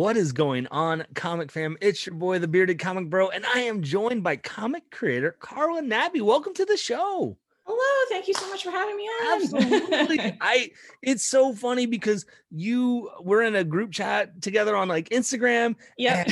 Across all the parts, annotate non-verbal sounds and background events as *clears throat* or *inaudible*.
What is going on, comic fam? It's your boy, the bearded comic bro, and I am joined by comic creator Karla Nappi. Welcome to the show. Hello, thank you so much for having me on. Absolutely. *laughs* I it's so funny because you were in a group chat together on like Instagram. Yeah.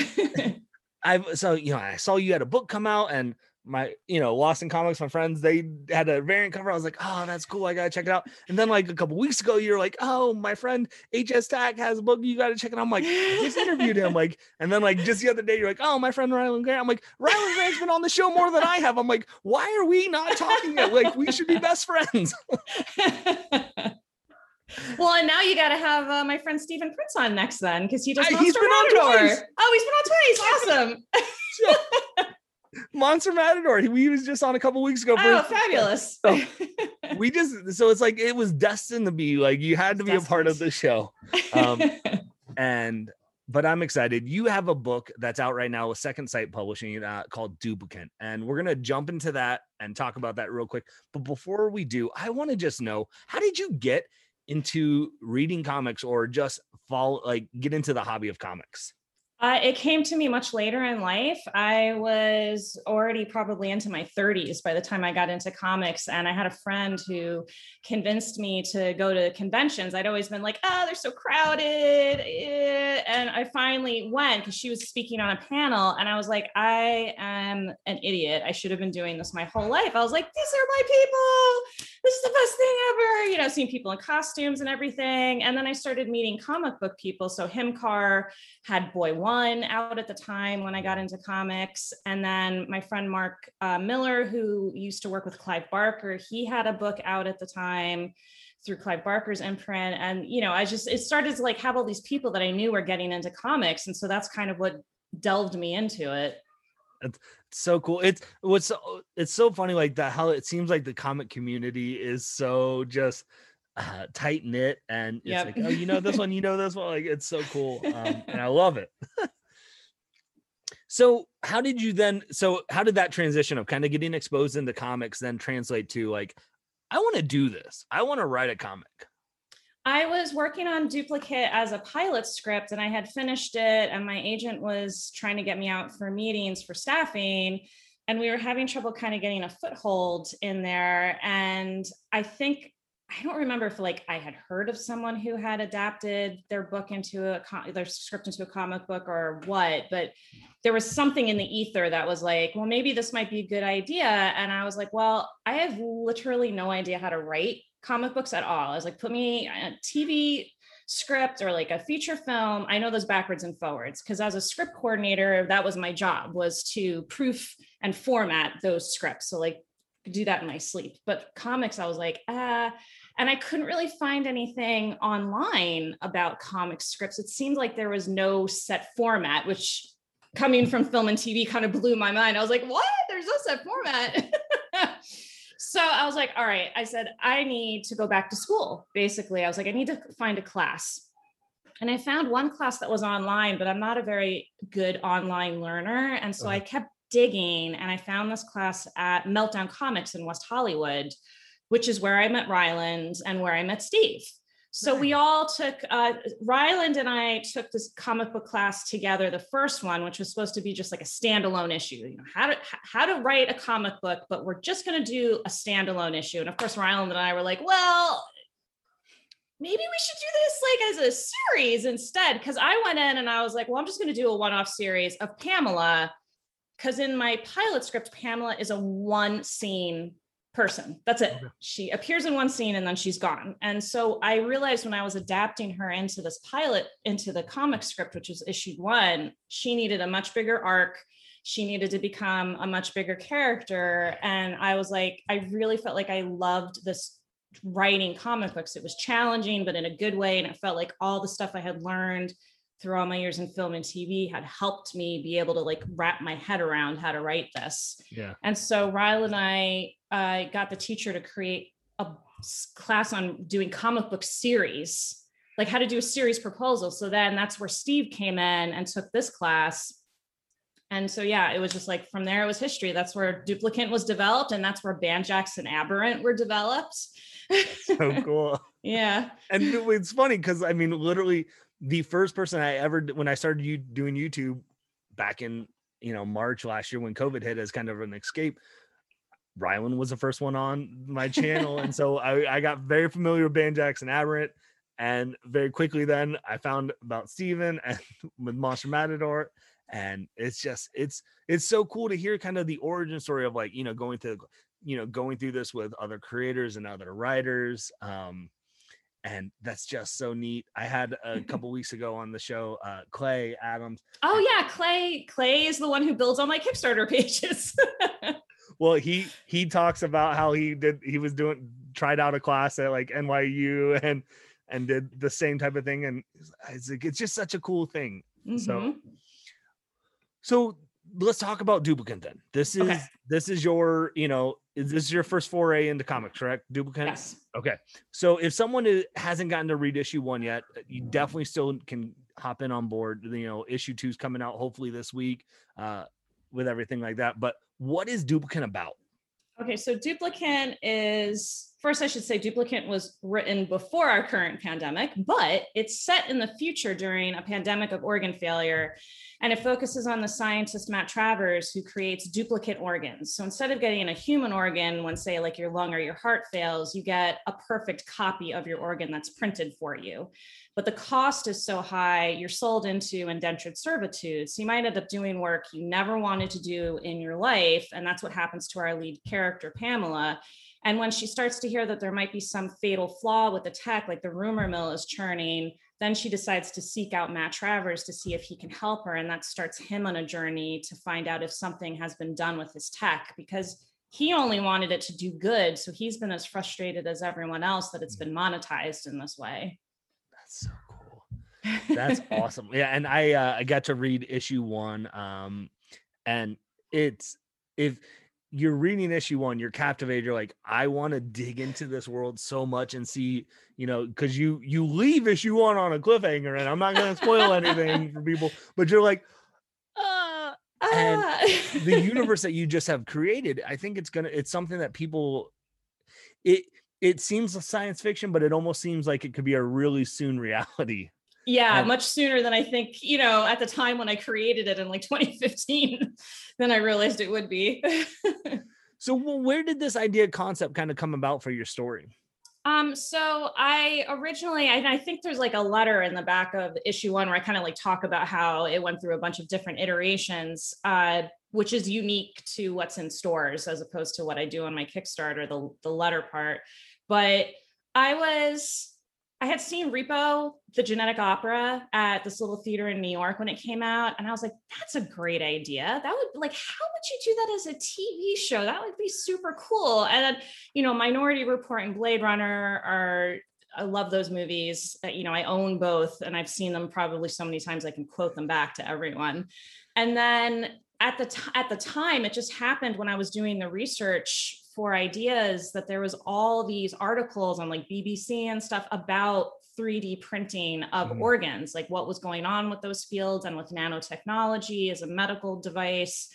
*laughs* I've so you know, I saw you had a book come out and my you know lost in comics my friends they had a variant cover. I was like oh that's cool i gotta check it out. And then like a couple weeks ago you're like oh my friend hs tack has a book you gotta check it out. I'm like I just interviewed him like and then like just the other day you're like oh my friend ryland grant. I'm like ryland grant's been on the show more than i have. I'm like why are we not talking yet? Like we should be best friends. *laughs* Well, and now you got to have uh, my friend Stephen Prince on next then because he just I, he's been on. Oh, he's been on twice. Awesome. *laughs* Monster Matador. He was just on a couple weeks ago. Oh, fabulous. So *laughs* we just so it's like it was destined to be like you had to be a part of the show. Um, *laughs* and but I'm excited. You have a book that's out right now with Second Sight Publishing uh, called Duplicant, and we're gonna jump into that and talk about that real quick. But before we do, I want to just know how did you get into reading comics or just fall like get into the hobby of comics? Uh, it came to me much later in life. I was already probably into my 30s by the time I got into comics. And I had a friend who convinced me to go to conventions. I'd always been like, oh, they're so crowded. Eh. And I finally went because she was speaking on a panel. And I was like, I am an idiot. I should have been doing this my whole life. I was like, these are my people. This is the best thing ever. You know, seeing people in costumes and everything. And then I started meeting comic book people. So Himcar had Boy One one out at the time when I got into comics. And then my friend Mark uh, Miller, who used to work with Clive Barker, he had a book out at the time through Clive Barker's imprint. And, you know, I just, it started to like have all these people that I knew were getting into comics. And so that's kind of what delved me into it. It's so cool. It's what's it's so funny like that how it seems like the comic community is so just uh, tight knit and it's yep. like oh you know this one you know this one like it's so cool um, and i *laughs* love it *laughs* so how did you then so how did that transition of kind of getting exposed into comics then translate to like i want to do this i want to write a comic I was working on Duplicant as a pilot script and I had finished it, and my agent was trying to get me out for meetings for staffing. And we were having trouble kind of getting a foothold in there. And I think I don't remember if like I had heard of someone who had adapted their book into a their script into a comic book or what, but there was something in the ether that was like, well, maybe this might be a good idea. And I was like, well, I have literally no idea how to write comic books at all. I was like, put me a TV script or like a feature film. I know those backwards and forwards because as a script coordinator, that was my job was to proof and format those scripts. So like do that in my sleep. But comics, I was like, ah, and I couldn't really find anything online about comic scripts. It seemed like there was no set format, which coming from film and TV kind of blew my mind. I was like, what? There's no set format. *laughs* so I was like, all right. I said, I need to go back to school. Basically, I was like, I need to find a class. And I found one class that was online, but I'm not a very good online learner. And so uh-huh. I kept digging and I found this class at Meltdown Comics in West Hollywood which is where I met Ryland and where I met Steve. So we all took uh, Ryland and I took this comic book class together. The first one, which was supposed to be just like a standalone issue, you know, how to how to write a comic book, but we're just going to do a standalone issue. And of course, Ryland and I were like, well, maybe we should do this like as a series instead. Because I went in and I was like, well, I'm just going to do a one-off series of Pamela. Because in my pilot script, Pamela is a one scene person. That's it. Okay. She appears in one scene and then she's gone. And so I realized when I was adapting her into this pilot, into the comic script, which was issued one, she needed a much bigger arc. She needed to become a much bigger character. And I was like, I really felt like I loved this writing comic books. It was challenging, but in a good way. And it felt like all the stuff I had learned through all my years in film and TV had helped me be able to like wrap my head around how to write this. Yeah. And so Ryle and I I got the teacher to create a class on doing comic book series, like how to do a series proposal. So then that's where Steve came in and took this class. And so yeah, it was just like from there it was history. That's where Duplicant was developed, and that's where Banjax and Aberrant were developed. so *laughs* cool. yeah. And it's funny because I mean, literally, the first person I ever when I started you doing YouTube back in you know March last year when COVID hit as kind of an escape. Ryland was the first one on my channel, and so I, I got very familiar with Banjax and Aberrant. And very quickly, then I found about Steven *laughs* and with Monster Matador, and it's just it's it's so cool to hear kind of the origin story of like you know going through you know going through this with other creators and other writers. Um, and that's just so neat. I had a *laughs* couple weeks ago on the show uh, Clay Adams. Oh yeah, Clay. Clay is the one who builds all my Kickstarter *laughs* pages. Well, he he talks about how he did he was doing tried out a class at like NYU and and did the same type of thing, and it's like it's just such a cool thing. Mm-hmm. So so let's talk about Duplicant then. This is okay. this is your you know this is this your first foray into comics, correct? Duplicant. Yes. Okay. So if someone is, hasn't gotten to read issue one yet, you definitely still can hop in on board. You know, issue two is coming out hopefully this week, uh, with everything like that. But what is Duplicant about? Okay, so Duplicant is first, I should say, Duplicant was written before our current pandemic, but it's set in the future during a pandemic of organ failure. And it focuses on the scientist Matt Travers, who creates duplicate organs. So instead of getting a human organ when, say, like your lung or your heart fails, you get a perfect copy of your organ that's printed for you but the cost is so high, you're sold into indentured servitude. So you might end up doing work you never wanted to do in your life. And that's what happens to our lead character, Pamela. And when she starts to hear that there might be some fatal flaw with the tech, like the rumor mill is churning, then she decides to seek out Matt Travers to see if he can help her. And that starts him on a journey to find out if something has been done with his tech because he only wanted it to do good. So he's been as frustrated as everyone else that it's been monetized in this way. That's so cool. That's *laughs* awesome. Yeah, and I uh, I got to read issue one, um, and it's if you're reading issue one, you're captivated. You're like, I want to dig into this world so much and see, you know, because you you leave issue one on a cliffhanger, and I'm not going to spoil anything for people, but you're like, uh, and ah. the *laughs* universe that you just have created, I think it's gonna, it's something that people, it it seems science fiction, but it almost seems like it could be a really soon reality. Yeah, much sooner than I think, you know, at the time when I created it in like *laughs* 2015, then I realized it would be. *laughs* so, well, where did this idea concept kind of come about for your story? Um, so I originally, I, I, think there's like a letter in the back of issue one where I kind of like talk about how it went through a bunch of different iterations, uh, which is unique to what's in stores as opposed to what I do on my Kickstarter, the, the letter part. But I was, I had seen Repo, the genetic opera, at this little theater in New York when it came out. And I was like, that's a great idea. That would like, how would you do that as a TV show? That would be super cool. And then, you know, Minority Report and Blade Runner are I love those movies. Uh, you know, I own both and I've seen them probably so many times I can quote them back to everyone. And then at the t- at the time it just happened when I was doing the research for ideas that there was all these articles on like BBC and stuff about 3D printing of mm. organs, like what was going on with those fields and with nanotechnology as a medical device.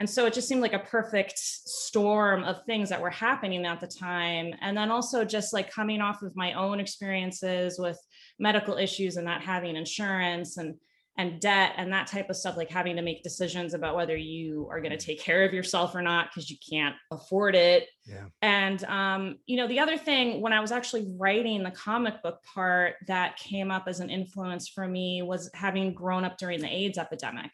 And so it just seemed like a perfect storm of things that were happening at the time. And then also just like coming off of my own experiences with medical issues and not having insurance and and debt and that type of stuff like having to make decisions about whether you are going to take care of yourself or not because you can't afford it. Yeah. and um, you know the other thing when i was actually writing the comic book part that came up as an influence for me was having grown up during the aids epidemic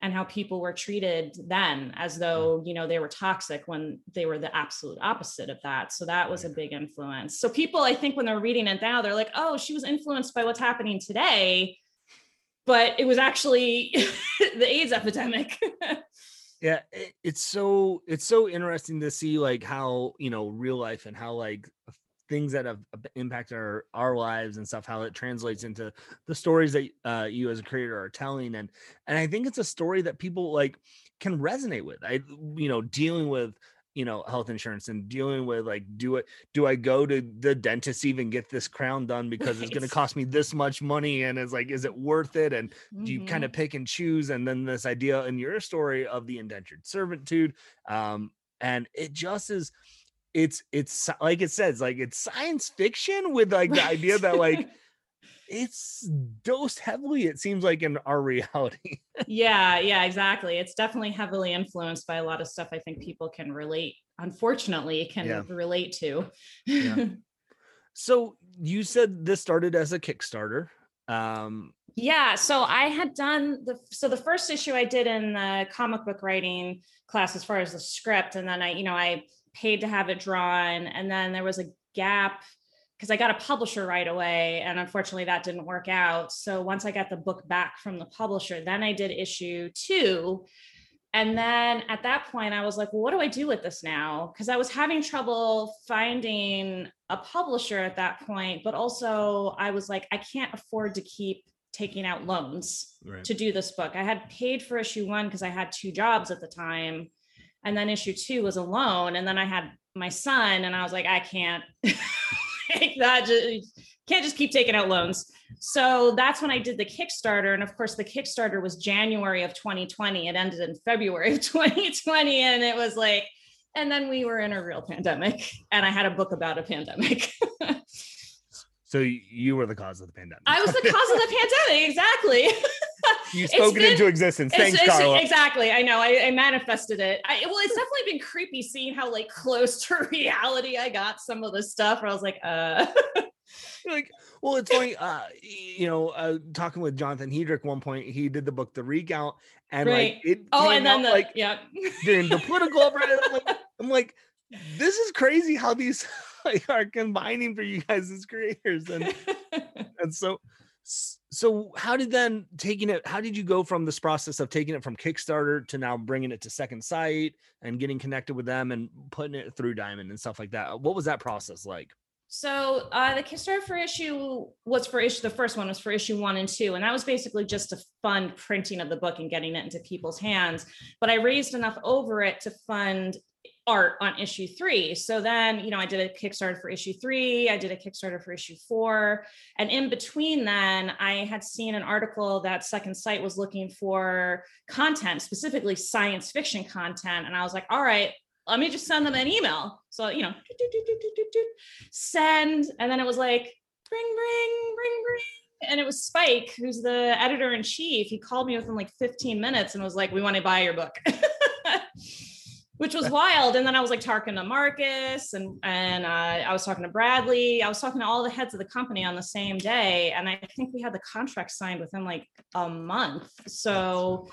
and how people were treated then as though you know they were toxic when they were the absolute opposite of that. So that was a big influence. So people i think when they're reading it now they're like oh she was influenced by what's happening today but it was actually *laughs* the AIDS epidemic. *laughs* yeah, it, it's so it's so interesting to see like how you know real life and how like things that have impacted our our lives and stuff how it translates into the stories that uh, you as a creator are telling and and i think it's a story that people like can resonate with i you know dealing with you know health insurance and dealing with like do it do i go to the dentist even get this crown done *laughs* because right. it's going to cost me this much money and it's like is it worth it and mm-hmm. do you kind of pick and choose and then this idea in your story of the indentured servitude um and it just is it's it's like it says like it's science fiction with like the idea that like *laughs* *laughs* it's dosed heavily it seems like in our *laughs* reality yeah yeah exactly it's definitely heavily influenced by a lot of stuff i think people can relate unfortunately can yeah. relate to yeah. *laughs* so you said this started as a kickstarter um yeah so i had done the so the first issue i did in the comic book writing class as far as the script and then i you know i paid to have it drawn and then there was a gap because I got a publisher right away. And unfortunately, that didn't work out. So once I got the book back from the publisher, then I did issue two. And then at that point, I was like, well, what do I do with this now? Because I was having trouble finding a publisher at that point. But also, I was like, I can't afford to keep taking out loans right. to do this book. I had paid for issue one because I had two jobs at the time. And then issue two was a loan. And then I had my son, and I was like, I can't. *laughs* *laughs* that just can't just keep taking out loans. So that's when I did the Kickstarter. And of course, the Kickstarter was January of 2020. It ended in February of *laughs* 2020. And it was like, and then we were in a real pandemic. And I had a book about a pandemic. *laughs* so you were the cause of the pandemic. I was the cause of the pandemic. Exactly. You spoke it into existence. Thanks, it's, Karla. Exactly. I know. I, I manifested it. I, well, it's definitely been creepy seeing how like close *laughs* to reality I got some of the stuff. Where I was like, uh. *laughs* like, well, it's funny. Uh, you know, uh, talking with Jonathan Hedrick one point, he did the book The Recount, and right. like it. Oh, and then the, like yeah, during the political uprising, I'm like, *laughs* I'm like, this is crazy how these like are combining for you guys as creators, and and so so how did then taking it how did you go from this process of taking it from kickstarter to now bringing it to second sight and getting connected with them and putting it through diamond and stuff like that? What was that process like? So uh, the kickstarter for issue was for issue the first one was for issue one and two and that was basically just to fund printing of the book and getting it into people's hands but i raised enough over it to fund art on issue three. So then, you know, I did a Kickstarter for issue three, I did a Kickstarter for issue four. And in between then, I had seen an article that Second Sight was looking for content, specifically science fiction content. And I was like, all right, let me just send them an email. So, you know, send. And then it was like, ring, ring, ring, ring. And it was Spike, who's the editor in chief. He called me within like 15 minutes and was like, we want to buy your book. *laughs* which was wild. And then I was like talking to Marcus and and uh, I was talking to Bradley. I was talking to all the heads of the company on the same day, and I think we had the contract signed within like a month. So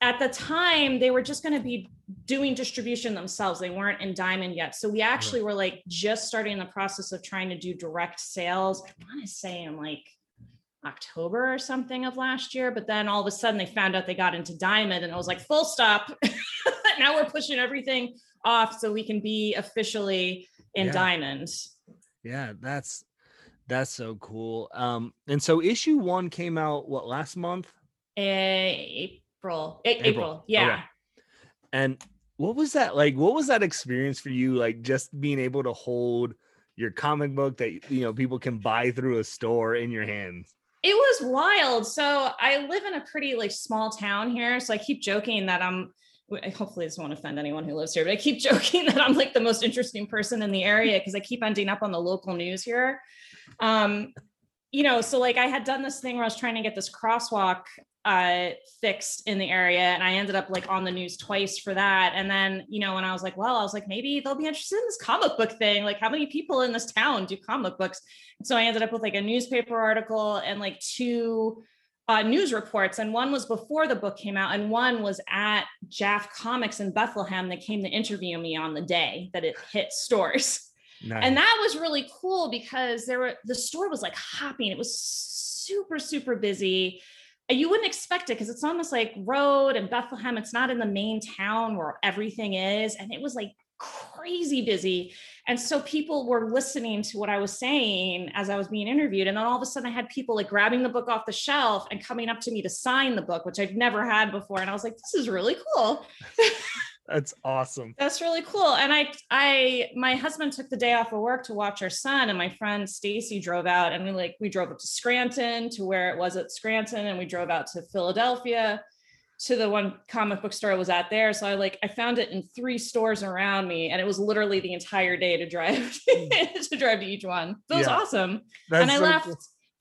at the time, they were just going to be doing distribution themselves. They weren't in Diamond yet. So we actually were like just starting the process of trying to do direct sales. I want to say in like October or something of last year. But then all of a sudden they found out they got into Diamond and it was like, full stop. *laughs* now we're pushing everything off so we can be officially in yeah. Diamond. Yeah, that's that's so cool. Um, and so issue one came out what last month? April. A- April. April. Yeah. Okay. And what was that like? What was that experience for you? Like just being able to hold your comic book that you know people can buy through a store in your hands it was wild. So I live in a pretty like small town here. So I keep joking that I'm hopefully this won't offend anyone who lives here, but I keep *laughs* joking that I'm like the most interesting person in the area because I keep ending up on the local news here. Um, you know, so like I had done this thing where I was trying to get this crosswalk uh, fixed in the area. And I ended up like on the news twice for that. And then, you know, when I was like, well, I was like, maybe they'll be interested in this comic book thing. Like, how many people in this town do comic books? And so I ended up with like a newspaper article and like two uh, news reports. And one was before the book came out, and one was at Jaff Comics in Bethlehem that came to interview me on the day that it hit stores. Nice. And that was really cool because there were the store was like hopping. It was super, super busy you wouldn't expect it because it's on this like road in Bethlehem. It's not in the main town where everything is. And it was like crazy busy. And so people were listening to what I was saying as I was being interviewed. And then all of a sudden I had people like grabbing the book off the shelf and coming up to me to sign the book, which I'd never had before. And I was like, this is really cool. *laughs* That's awesome. That's really cool. And I I my husband took the day off of work to watch our son and my friend Stacy drove out and we like we drove up to Scranton to where it was at Scranton and we drove out to Philadelphia to the one comic book store I was at there. So I like I found it in three stores around me and it was literally the entire day to drive *laughs* to drive to each one. So it was yeah. awesome. That's and I so left cool.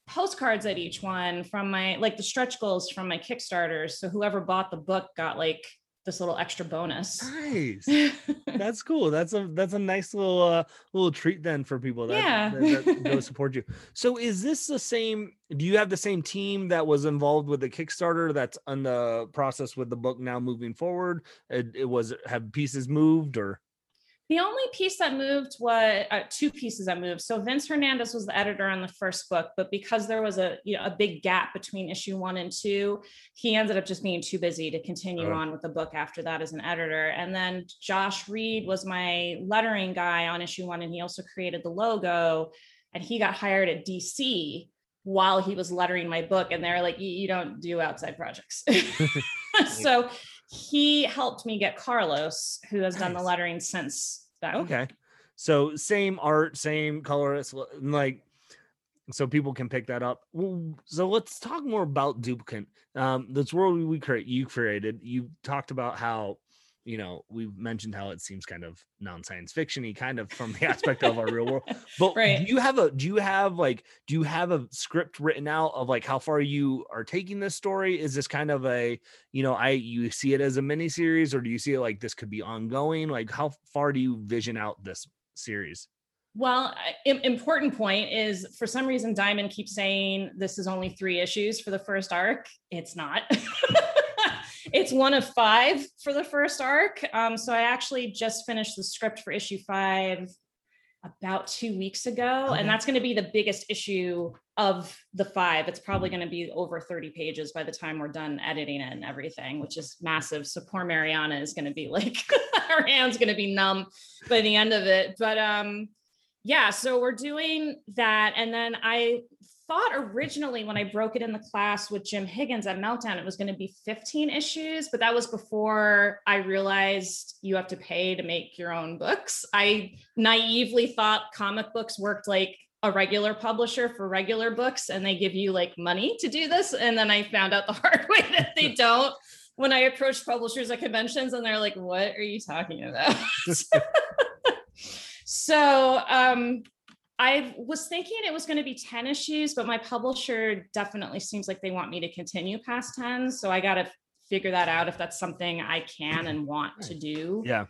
postcards at each one from my like the stretch goals from my Kickstarters. So whoever bought the book got like this little extra bonus. Nice. *laughs* that's cool. That's a that's a nice little uh little treat then for people that, yeah. that, that go *laughs* support you. So is this the same? Do you have the same team that was involved with the Kickstarter that's on the process with the book now moving forward? It, it was have pieces moved or the only piece that moved was uh, two pieces that moved. So Vince Hernandez was the editor on the first book, but because there was a you know a big gap between issue one and two, he ended up just being too busy to continue oh. on with the book after that as an editor. And then Josh Reed was my lettering guy on issue one, and he also created the logo. And he got hired at DC while he was lettering my book, and they're like, "You don't do outside projects." *laughs* *laughs* so he helped me get Carlos, who has nice. done the lettering since that Okay. So same art, same colorist, like so people can pick that up. So let's talk more about Duplicant. Um, this world we create, you created. You talked about how you know, we've mentioned how it seems kind of non-science fictiony, kind of from the aspect of our real world. *laughs* But right. do you have a do you have like do you have a script written out of like how far you are taking this story? Is this kind of a you know, I you see it as a mini series, or do you see it like this could be ongoing? Like how far do you vision out this series? Well, important point is for some reason Diamond keeps saying this is only three issues for the first arc. It's not. *laughs* it's one of five for the first arc. Um, so I actually just finished the script for issue five about two weeks ago, okay. and that's going to be the biggest issue of the five. It's probably going to be over 30 pages by the time we're done editing it and everything, which is massive. So poor Mariana is going to be like, *laughs* her hand's going to be numb by the end of it. But um, yeah, so we're doing that. And then I thought originally when I broke it in the class with Jim Higgins at Meltdown, it was going to be 15 issues, but that was before I realized you have to pay to make your own books. I naively thought comic books worked like a regular publisher for regular books and they give you like money to do this. And then I found out the *laughs* hard way that they *laughs* don't when I approached publishers at conventions and they're like, what are you talking about? *laughs* so um I was thinking it was going to be 10 issues, but my publisher definitely seems like they want me to continue past 10. So I got to figure that out if that's something I can and want to do. Yeah.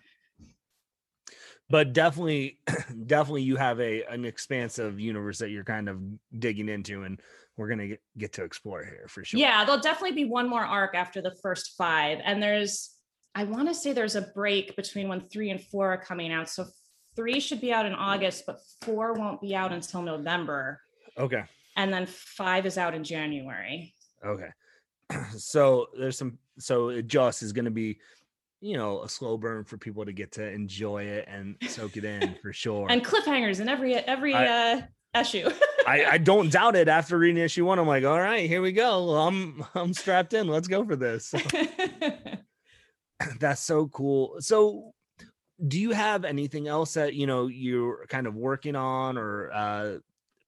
But definitely, *clears throat* definitely you have a an expansive universe that you're kind of digging into and we're gonna get, get to explore here for sure. Yeah, there'll definitely be one more arc after the first five. And there's I want to say there's a break between when three and four are coming out. So three should be out in August, but four won't be out until November. Okay. And then five is out in January. Okay. *clears throat* So there's some, so it just is going to be, you know, a slow burn for people to get to enjoy it and soak it in for sure. and cliffhangers in every, every, I, uh, issue. *laughs* I, I don't doubt it. After reading issue one, I'm like, all right, here we go. I'm I'm strapped in. Let's go for this. *laughs* *laughs* That's so cool. So do you have anything else that you know you're kind of working on or uh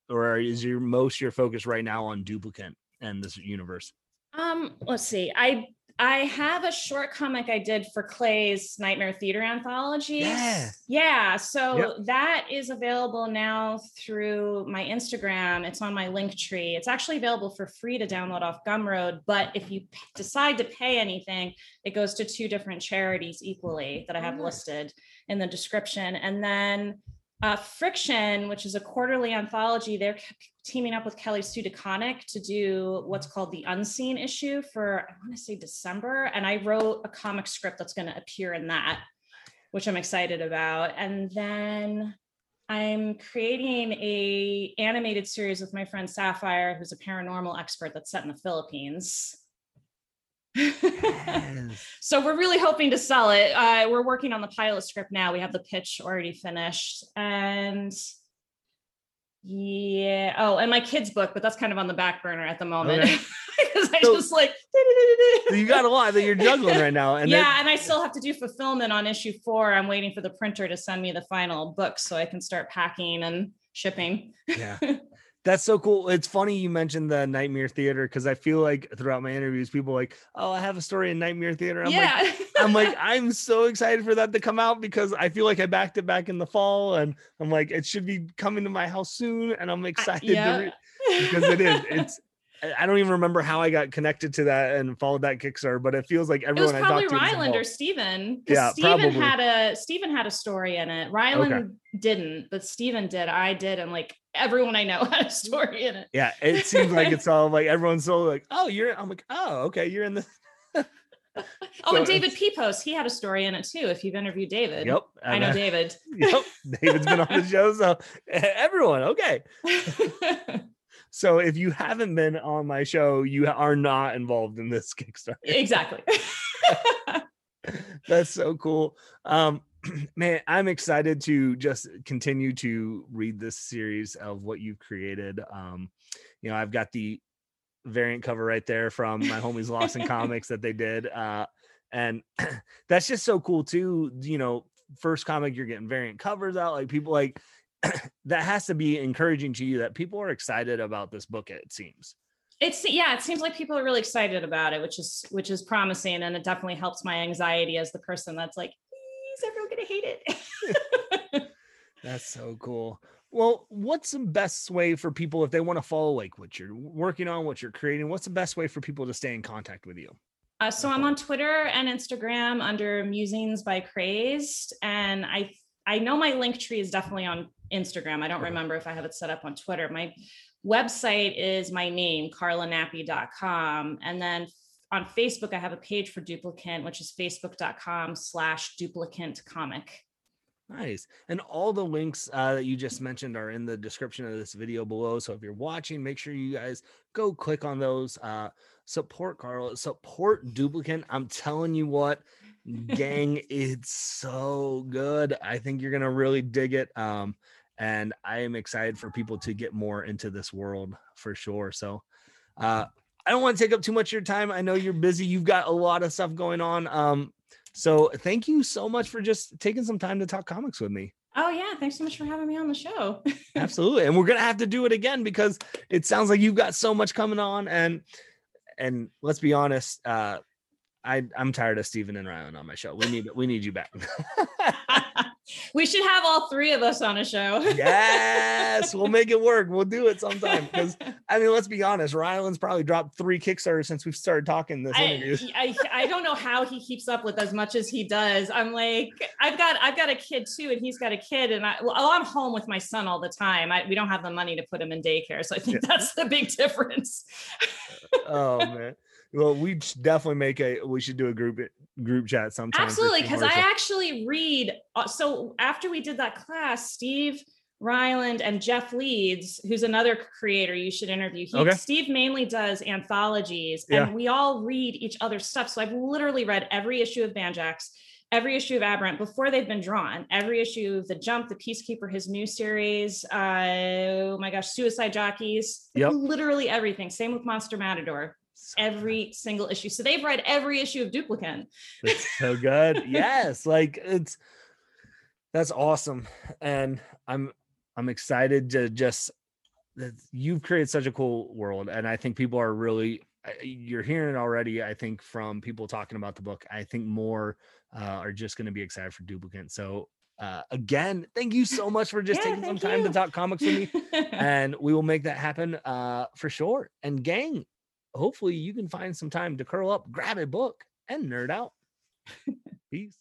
or is your most your focus right now on Duplicant and this universe? Um let's see i i have a short comic i did for clay's nightmare theater anthology yeah yeah so yep. that is available now through my instagram. It's on my link tree. It's actually available for free to download off gumroad but if you p- decide to pay anything it goes to two different charities equally that i have oh, listed in the description. And then uh, Friction, which is a quarterly anthology, they're teaming up with Kelly Sue DeConnick to do what's called the Unseen issue for, I want to say December. And I wrote a comic script that's going to appear in that, which I'm excited about. And then I'm creating a animated series with my friend Sapphire, who's a paranormal expert that's set in the Philippines. Yes. *laughs* so we're really hoping to sell it. Uh, we're working on the pilot script now. We have the pitch already finished, and yeah. Oh, and my kids' book, but that's kind of on the back burner at the moment okay. *laughs* because I so, just like. *laughs* so you got a lot that you're juggling right now, and yeah, and I still have to do fulfillment on issue four. I'm waiting for the printer to send me the final book so I can start packing and shipping. Yeah. *laughs* That's so cool. It's funny you mentioned the Nightmare Theater because I feel like throughout my interviews, people like, "Oh, I have a story in Nightmare Theater." I'm yeah. like, I'm like, *laughs* I'm so excited for that to come out because I feel like I backed it back in the fall, and I'm like, it should be coming to my house soon, and I'm excited. yeah. to *laughs* because it is. It's I don't even remember how I got connected to that and followed that Kickstarter, but it feels like everyone it was probably Ryland or Steven. Yeah, Steven probably. had a Steven had a story in it. Ryland didn't, but Steven did. I did, and like everyone I know *laughs* had a story in it. Yeah, it seems like it's all like everyone's so like, *laughs* oh, you're. I'm like, oh, okay, you're in the. Oh, *laughs* So and David Pepose, he had a story in it too. If you've interviewed David, Yep, I know uh, David. Yep, David's been on the show, so everyone, okay. So if you haven't been on my show, you are not involved in this *laughs* Kickstarter. exactly. *laughs* *laughs* That's so cool. Um, *clears throat* man, I'm excited to just continue to read this series of what you've created. Um, you know, I've got the variant cover right there from my homies Lost in Comics that they did. Uh, and *clears throat* that's just so cool too. You know, first comic, you're getting variant covers out. Like people like *clears throat* that has to be encouraging to you that people are excited about this book, it seems. it's yeah it seems like people are really excited about it which is which is promising and it definitely helps my anxiety as the person that's like is everyone gonna hate it *laughs* That's so cool. Well, what's the best way for people if they want to follow like what you're working on, what you're creating? What's the best way for people to stay in contact with you? uh, so i'm on twitter and instagram under musings by crazed and i i know my link tree is definitely on instagram. I don't remember if i have it set up on twitter. My website is my name karlanappi.com and then on facebook i have a page for duplicant which is facebook.com slash duplicant comic Nice. And all the links uh, that you just mentioned are in the description of this video below. So if you're watching, make sure you guys go click on those. Uh, support Carl, support Duplicant. I'm telling you what, gang, it's so good. I think you're gonna really dig it. Um, and I am excited for people to get more into this world for sure. So uh I don't want to take up too much of your time. I know you're busy. You've got a lot of stuff going on. Um, so thank you so much for just taking some time to talk comics with me. oh yeah thanks so much for having me on the show *laughs* Absolutely. And we're gonna have to do it again because it sounds like you've got so much coming on. And and let's be honest, uh I, I'm tired of Steven and Ryan on my show. We need we need you back. *laughs* *laughs* we should have all three of us on a show *laughs* yes, we'll make it work. We'll do it sometime. Because *laughs* I mean, let's be honest, Ryland's probably dropped three Kickstarters since we've started talking this interview. I, I I don't know how he keeps up with as much as he does. I'm like, I've got I've got a kid too, and he's got a kid, and I well, I'm home with my son all the time. I, we don't have the money to put him in daycare, so I think that's the big difference. oh man. Well, we should definitely make a we should do a group group chat sometime. Absolutely, because I actually read. uh, So after we did that class, Steve Ryland and Jeff Leeds, who's another creator you should interview. He, Okay. Steve mainly does anthologies, Yeah. and we all read each other's stuff. So I've literally read every issue of Banjax, every issue of Aberrant before they've been drawn, every issue of The Jump, The Peacekeeper, his new series. Uh, oh my gosh, Suicide Jockeys. Yep. Literally everything. Same with Monster Matador. So Every single issue. So they've read every issue of Duplicant. It's so good. *laughs* yes, like it's that's awesome, and I'm I'm excited to just that you've created such a cool world, and I think people are really you're hearing it already. I think from people talking about the book, I think more uh, are just going to be excited for Duplicant. So uh, again, thank you so much for just Yeah, taking some time to talk comics with me *laughs* and we will make that happen uh for sure and gang hopefully you can find some time to curl up grab a book and nerd out. *laughs* Peace